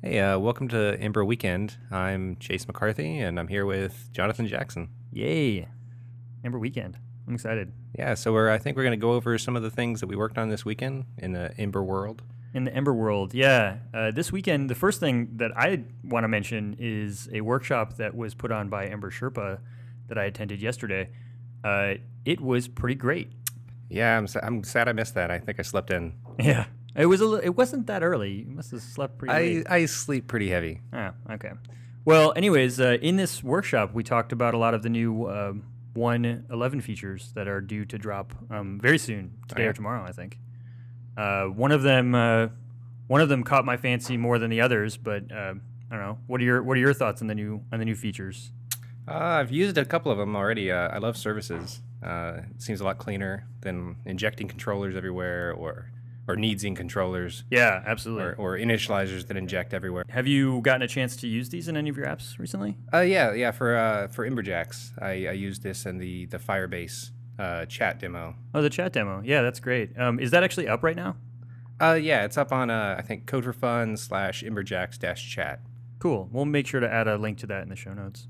Hey, uh, welcome to Ember Weekend. I'm Chase McCarthy, and I'm here with Jonathan Jackson. Yay. Ember Weekend. I'm excited. Yeah, so we're I think we're going to go over some of the things that we worked on this weekend in the Ember world. In the Ember world, yeah. Uh, this weekend, the first thing that I want to mention is a workshop that was put on by Ember Sherpa that I attended yesterday. Uh, it was pretty great. Yeah, I'm I'm sad I missed that. I think I slept in. Yeah. It was a li- it wasn't that early. You must have slept pretty I late. I sleep pretty heavy. Oh, okay. Well, anyways, uh, in this workshop, we talked about a lot of the new um 1.11 features that are due to drop um, very soon, today or tomorrow, I think. Uh, one of them, uh, one of them caught my fancy more than the others, but uh, I don't know. What are your What are your thoughts on the new on the new features? Uh, I've used a couple of them already. Uh, I love services. Uh, it seems a lot cleaner than injecting controllers everywhere or or needs in controllers Yeah, absolutely. or, or initializers that inject everywhere. Have you gotten a chance to use these in any of your apps recently? Uh, yeah, yeah. For uh, for Emberjacks, I, I used this in the the Firebase uh, chat demo. Oh, the chat demo. Yeah, that's great. Um, is that actually up right now? Uh, yeah, it's up on uh, I think Code for Fun slash Emberjacks dash chat. Cool. We'll make sure to add a link to that in the show notes.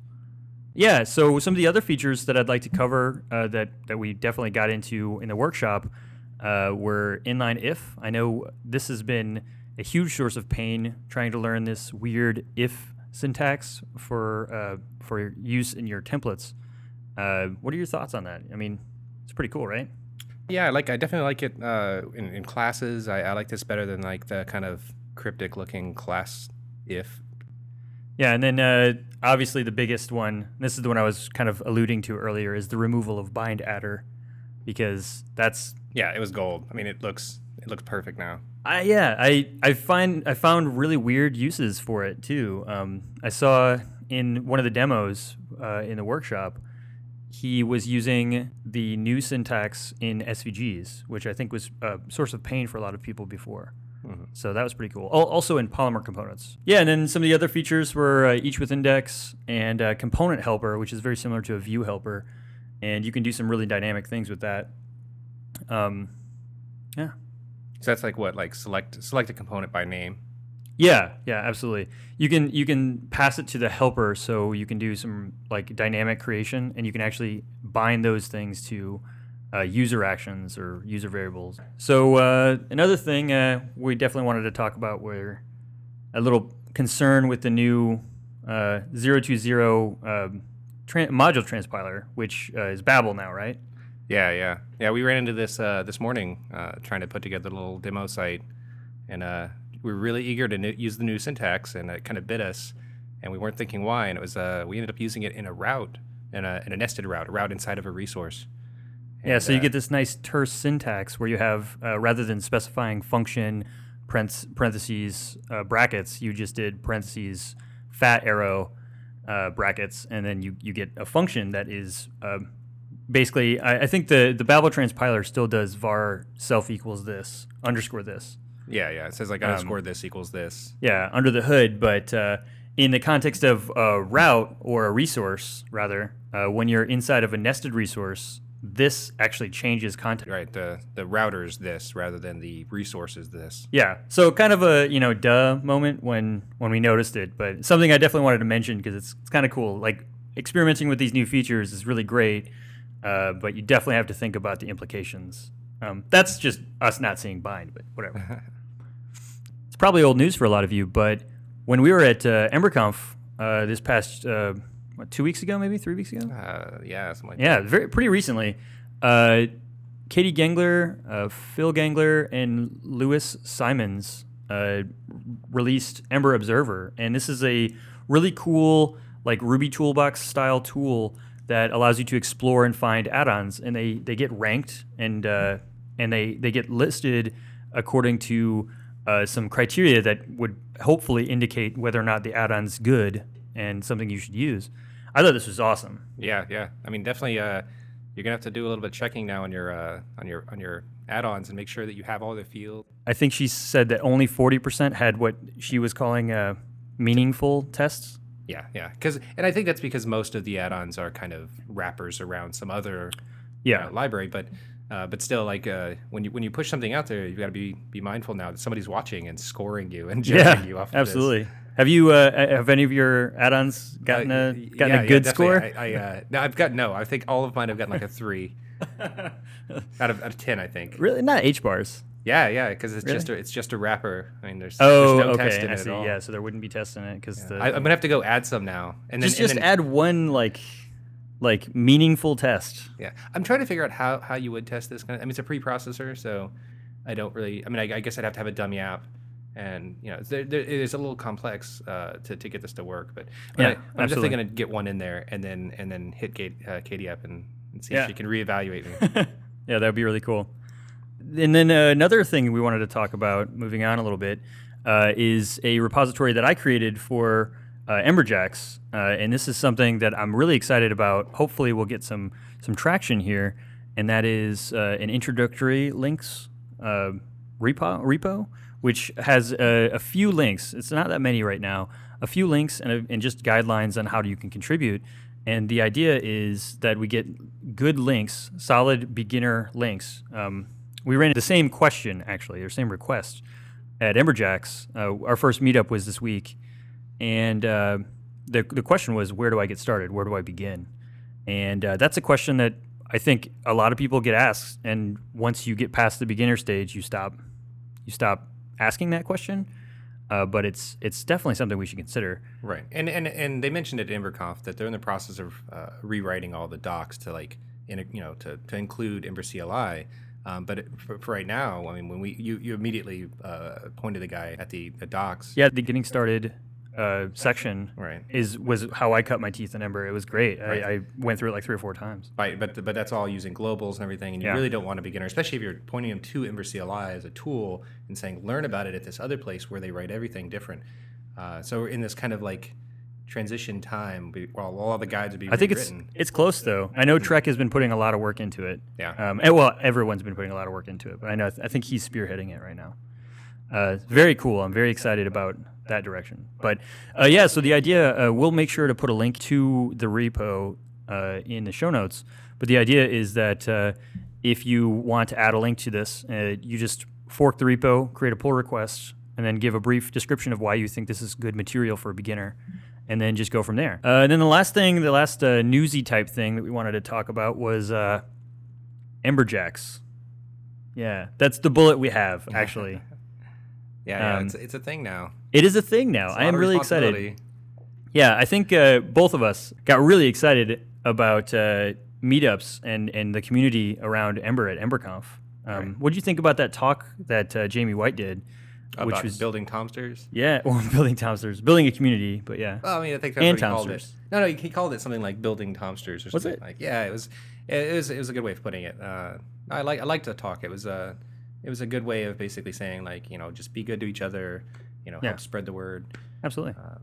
Yeah. So some of the other features that I'd like to cover uh, that that we definitely got into in the workshop uh, were inline if. I know this has been a huge source of pain trying to learn this weird if syntax for uh, for use in your templates. Uh, what are your thoughts on that? I mean, it's pretty cool, right? Yeah, I like I definitely like it uh, in, in classes. I, I like this better than like the kind of cryptic looking class if. Yeah, and then uh, obviously the biggest one, this is the one I was kind of alluding to earlier, is the removal of bind-attr, because that's Yeah, it was gold. I mean, it looks it looks perfect now. I yeah I I find I found really weird uses for it too. Um, I saw in one of the demos uh, in the workshop, he was using the new syntax in SVGs, which I think was a source of pain for a lot of people before. So that was pretty cool. Also in Polymer components. Yeah, and then some of the other features were uh, each with index and uh, component helper, which is very similar to a view helper, and you can do some really dynamic things with that. Um, yeah, So that's like what like select select a component by name. Yeah, yeah, absolutely. You can you can pass it to the helper, so you can do some like dynamic creation, and you can actually bind those things to uh, user actions or user variables. So uh, another thing uh, we definitely wanted to talk about were a little concern with the new uh, 020 um, tran module transpiler, which uh, is Babel now, right? Yeah, yeah, yeah. We ran into this uh, this morning uh, trying to put together a little demo site, and uh, we were really eager to n- use the new syntax, and it kind of bit us, and we weren't thinking why. And it was uh, we ended up using it in a route, in a, in a nested route, a route inside of a resource. Yeah, And, so you uh, get this nice terse syntax where you have, uh, rather than specifying function, parenth- parentheses, uh, brackets, you just did parentheses, fat arrow, uh, brackets, and then you, you get a function that is uh, basically, I, I think the, the Babel transpiler still does var self equals this, underscore this. Yeah, yeah. It says like Um, underscore this equals this. Yeah, under the hood, but uh, in the context of a route or a resource, rather, uh, when you're inside of a nested resource, this actually changes context. Right. The the router is this rather than the resource is this. Yeah. So kind of a you know duh moment when when we noticed it, but something I definitely wanted to mention because it's, it's kind of cool. Like experimenting with these new features is really great, uh, but you definitely have to think about the implications. Um, that's just us not seeing bind, but whatever. it's probably old news for a lot of you, but when we were at uh, EmberConf uh, this past uh, what, two weeks ago, maybe three weeks ago, Uh, yeah, something like yeah, very pretty recently. Uh, Katie Gengler, uh, Phil Gengler, and Lewis Simons uh, released Ember Observer, and this is a really cool, like Ruby Toolbox style tool that allows you to explore and find add-ons, and they they get ranked and uh, and they they get listed according to uh, some criteria that would hopefully indicate whether or not the add-on's good and something you should use. I thought this was awesome. Yeah, yeah. I mean, definitely. Uh, you're gonna have to do a little bit of checking now on your uh, on your on your add-ons and make sure that you have all the fields. I think she said that only 40% had what she was calling uh, meaningful tests. Yeah, yeah. Because and I think that's because most of the add-ons are kind of wrappers around some other Yeah. library, but uh, but still, like uh, when you when you push something out there, you've got to be be mindful now that somebody's watching and scoring you and judging Yeah, you off. Of absolutely. This. Have you? Uh, have any of your add-ons gotten Uh, a y- gotten yeah, a good definitely. score? I, I uh, no, I've got no. I think all of mine have gotten like a three out of out of ten. I think. really, not H bars. Yeah, yeah, because it's Really? just a, it's just a wrapper. I mean, there's Oh, there's no okay. in I it see. at all. Yeah, so there wouldn't be tests in it because the I, I'm gonna have to go add some now, and then just and just then- add one like like meaningful test. Yeah, I'm trying to figure out how, how you would test this kind of. I mean, it's a preprocessor, so I don't really. I mean, I, I guess I'd have to have a dummy app, and you know, there, there, it is a little complex uh, to, to get this to work. But, but Yeah, I, I'm absolutely. definitely gonna get one in there, and then and then hit Kate, uh, Katie up and, and see Yeah. if she can reevaluate me. yeah, that would be really cool. And then uh, another thing we wanted to talk about, moving on a little bit, uh, is a repository that I created for uh, Emberjacks, uh, and this is something that I'm really excited about. Hopefully, we'll get some some traction here, and that is uh, an introductory links uh, repo, repo, which has a, a few links. It's not that many right now. A few links and, a, and just guidelines on how you can contribute. And the idea is that we get good links, solid beginner links. Um, we ran the same question actually, or same request at Emberjacks. Uh, our first meetup was this week, and uh, the the question was, where do I get started? Where do I begin? And uh, that's a question that I think a lot of people get asked. And once you get past the beginner stage, you stop you stop asking that question. Uh, but it's it's definitely something we should consider. right, and and and they mentioned at EmberConf that they're in the process of uh, rewriting all the docs to like, in you know, to to include Ember CLI. Um, but for, for right now, I mean, when we you, you immediately uh, pointed the guy at the, the docs. Yeah, the getting started uh, section Right. is was how I cut my teeth in Ember. It was great. Right. I, I went through it like three or four times. Right, but but that's all using globals and everything, and you Yeah. really don't want a beginner, especially if you're pointing them to Ember CLI as a tool and saying learn about it at this other place where they write everything different. Uh, so we're in this kind of like transition time, while all the guides would be I think it's it's close though. I know Trek has been putting a lot of work into it. Yeah. Um, and, well, everyone's been putting a lot of work into it, but I know I think he's spearheading it right now. Uh, very cool. I'm very excited about that direction. But uh, yeah, so the idea uh, we'll make sure to put a link to the repo uh, in the show notes. But the idea is that uh, if you want to add a link to this, uh, you just fork the repo, create a pull request, and then give a brief description of why you think this is good material for a beginner, and then just go from there. Uh, and then the last thing, the last uh, newsy type thing that we wanted to talk about was uh, Emberjacks. Yeah, that's the bullet we have actually. yeah, yeah um, it's, it's a thing now. it is a thing now. A I am really excited. Yeah, I think uh, both of us got really excited about uh, meetups and, and the community around Ember at EmberConf. Um, Right. What did you think about that talk that uh, Jamie White did? Which was building Tomsters. yeah, or building Tomsters, building a community, but yeah, Well, I mean, I think that's And what he called it. Tomsters. No, no, he called it something like building Tomsters or something like. Yeah, it was. It was. It was a good way of putting it. Uh, I like. I liked the talk. It was a. It was a good way of basically saying like you know just be good to each other, you know Yeah. help spread the word. absolutely. Um,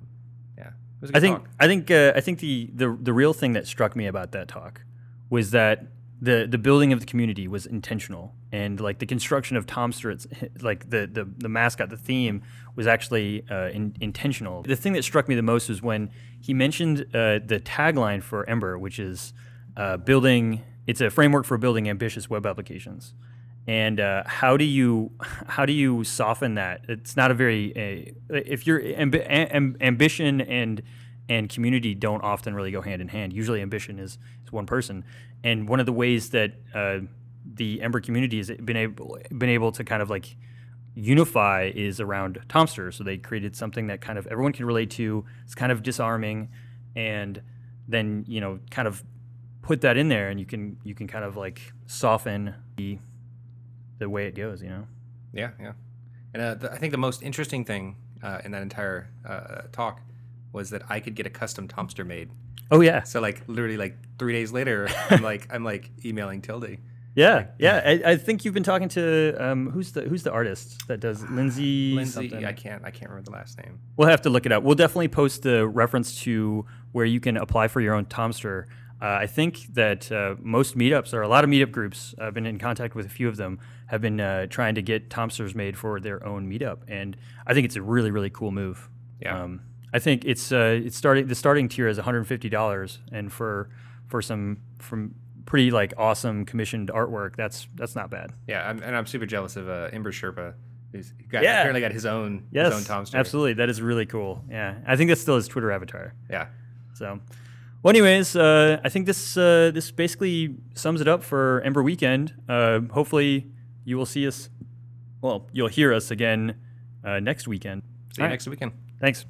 yeah, it was a I good think talk. I think uh, I think the, the the real thing that struck me about that talk was that the the building of the community was intentional and like the construction of Tomster, it's like the the, the mascot, the theme was actually uh, in, intentional. The thing that struck me the most was when he mentioned uh, the tagline for Ember, which is uh, building. It's a framework for building ambitious web applications. And uh, how do you how do you soften that? It's not a very uh, if your ambi- am- ambition and and community don't often really go hand in hand. Usually, ambition is, is one person, and one of the ways that uh, the Ember community has been able been able to kind of like unify is around Tomster. So they created something that kind of everyone can relate to. It's kind of disarming, and then you know kind of put that in there, and you can you can kind of like soften the the way it goes. You know. Yeah, yeah. And uh, the, I think the most interesting thing uh, in that entire uh, talk was that I could get a custom Tomster made. Oh yeah, So like literally like three days later, I'm like I'm like emailing Tilde. yeah, yeah. I, I think you've been talking to um, who's the who's the artist that does Lindsay. Lindsay, something? I can't I can't remember the last name. We'll have to look it up. We'll definitely post the reference to where you can apply for your own Tomster. Uh, I think that uh, most meetups, or a lot of meetup groups, I've been in contact with a few of them, have been uh, trying to get Tomsters made for their own meetup, and I think it's a really, really cool move. Yeah. Um, I think it's uh, it's starting. The starting tier is one hundred fifty dollars, and for for some from pretty like awesome commissioned artwork, that's that's not bad. Yeah, I'm, and I'm super jealous of uh, Ember Sherpa He's got, Yeah. apparently got his own Yes, his own Tomster. absolutely. That is really cool. Yeah, I think that's still his Twitter avatar. Yeah. So, well, anyways, uh, I think this uh, this basically sums it up for Ember Weekend. Uh, hopefully, you will see us. Well, you'll hear us again uh, next weekend. See you All right. next weekend. Thanks.